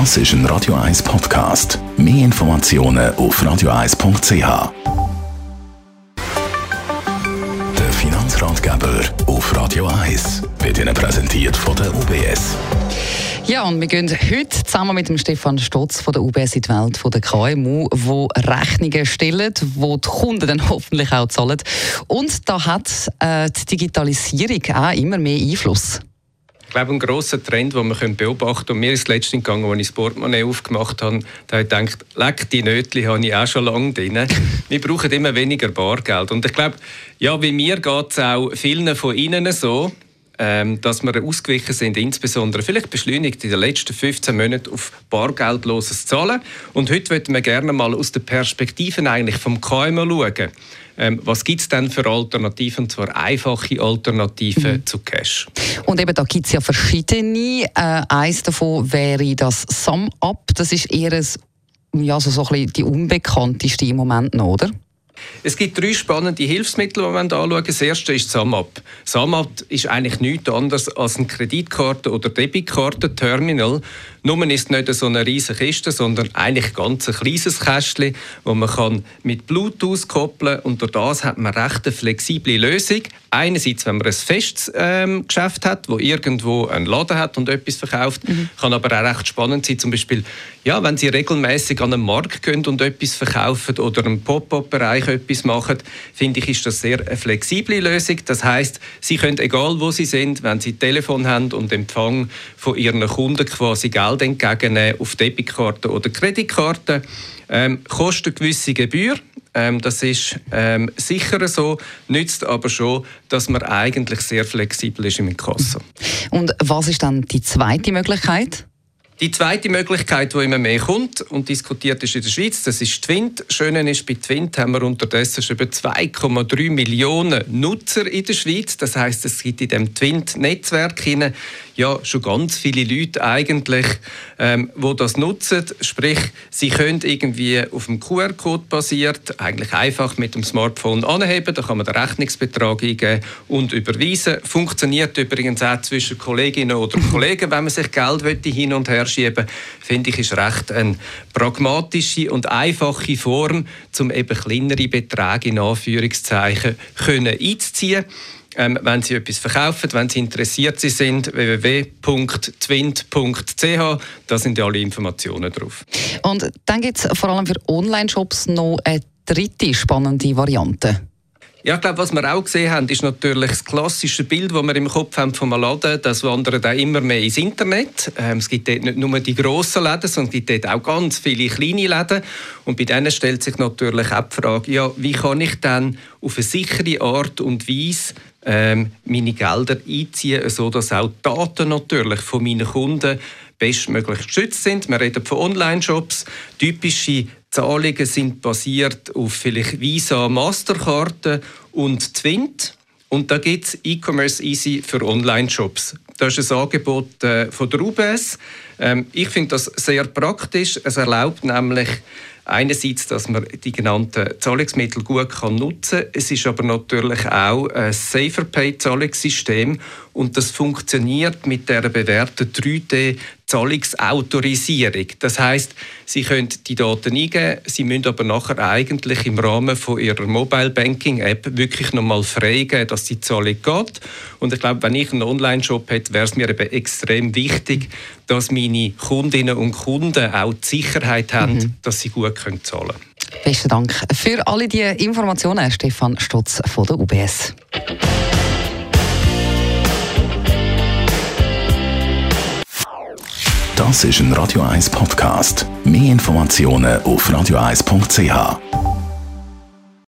Das ist ein Radio 1 Podcast. Mehr Informationen auf radio1.ch. Der Finanzratgeber auf Radio 1 wird Ihnen präsentiert von der UBS. Ja, und wir gehen heute zusammen mit dem Stefan Stotz von der UBS in die Welt von der KMU, wo Rechnungen stellen, wo die Kunden dann hoffentlich auch zahlen. Und da hat äh, die Digitalisierung auch immer mehr Einfluss. Ich glaube, ein grosser Trend, den wir beobachten können, und mir ist letztens gegangen, als ich das Portemonnaie aufgemacht habe, da habe ich gedacht, leck, die Nötchen habe ich auch schon lange drin. wir brauchen immer weniger Bargeld. Und ich glaube, ja, wie mir geht es auch vielen von Ihnen so, ähm, dass wir ausgewichen sind, insbesondere vielleicht beschleunigt in den letzten 15 Monaten auf bargeldloses Zahlen. Und heute möchten wir gerne mal aus der Perspektive eigentlich vom KMU schauen. Ähm, was gibt es denn für Alternativen, und zwar einfache Alternativen mhm. zu Cash? Und eben da gibt es ja verschiedene. Äh, eins davon wäre das SumUp. Das ist eher ein, ja, so, so ein bisschen die unbekannteste im Moment noch, oder? Es gibt drei spannende Hilfsmittel, die wir anschauen. Das erste ist SAMAP. SAMAP ist eigentlich nichts anderes als ein Kreditkarte- oder Debitkartenterminal. Nur ist nicht so eine riesige Kiste, sondern eigentlich ganz ein kleines Kästchen, das man kann mit Bluetooth koppeln kann. Und durch das hat man recht eine flexible Lösung. Einerseits, wenn man ein festes ähm, Geschäft hat, wo irgendwo einen Laden hat und etwas verkauft, mhm. kann aber auch recht spannend sein. Zum Beispiel, ja, wenn Sie regelmäßig an einen Markt gehen und etwas verkaufen oder im Pop-up-Bereich etwas machen, finde ich, ist das sehr eine flexible Lösung. Das heißt, Sie können, egal wo Sie sind, wenn Sie ein Telefon haben und Empfang von Ihren Kunden quasi Geld Geld entgegennehmen auf Debitkarte oder Kreditkarte. Ähm, kostet gewisse Gebühr. Ähm, das ist ähm, sicher so, nützt aber schon, dass man eigentlich sehr flexibel ist im Kasse. Und was ist dann die zweite Möglichkeit? Die zweite Möglichkeit, die immer mehr kommt und diskutiert ist in der Schweiz, das ist Twint. Schön ist, bei Twint haben wir unterdessen schon über 2,3 Millionen Nutzer in der Schweiz. Das heißt, es gibt in dem Twint-Netzwerk ja schon ganz viele Leute eigentlich, ähm, wo das nutzen. Sprich, sie können irgendwie auf dem QR-Code basiert eigentlich einfach mit dem Smartphone anheben. Da kann man den Rechnungsbetrag eingeben und überweisen. Funktioniert übrigens auch zwischen Kolleginnen oder Kollegen, wenn man sich Geld hin und her schieben finde ich, ist recht eine pragmatische und einfache Form, um eben kleinere Beträge in Anführungszeichen können einzuziehen ähm, wenn Sie etwas verkaufen, wenn Sie interessiert sind, www.twint.ch, da sind alle Informationen drauf. Und dann gibt es vor allem für Online-Shops noch eine dritte spannende Variante. Ja, ich glaube, was wir auch gesehen haben, ist natürlich das klassische Bild, das wir im Kopf haben vom Laden. Das wandert auch immer mehr ins Internet. Ähm, es gibt dort nicht nur die grossen Läden, sondern es gibt dort auch ganz viele kleine Läden. Und bei denen stellt sich natürlich auch die Frage, ja, wie kann ich dann auf eine sichere Art und Weise ähm, meine Gelder einziehen, sodass auch die Daten natürlich von meinen Kunden bestmöglich geschützt sind. Wir reden von Online-Shops. Typische Zahlungen sind basiert auf vielleicht Visa, Masterkarten und Twint. Und da gibt es E-Commerce Easy für Online-Shops. Das ist ein Angebot äh, von der UBS. Ähm, ich finde das sehr praktisch. Es erlaubt nämlich Einerseits, dass man die genannten Zahlungsmittel gut nutzen kann. Es ist aber natürlich auch ein Safer Pay Zahlungssystem und das funktioniert mit der bewährten 3D Zahlungsautorisierung. Das heißt, Sie können die Daten eingeben, Sie müssen aber nachher eigentlich im Rahmen von Ihrer Mobile Banking App wirklich nochmal freigeben, dass die Zahlung geht. Und ich glaube, wenn ich einen Online-Shop hätte, wäre es mir eben extrem wichtig, dass meine Kundinnen und Kunden auch die Sicherheit haben, mhm. dass sie gut können zahlen können. Besten Dank für alle diese Informationen, Stefan Stutz von der UBS. Das ist ein Radio 1 Podcast. Mehr Informationen auf radio1.ch.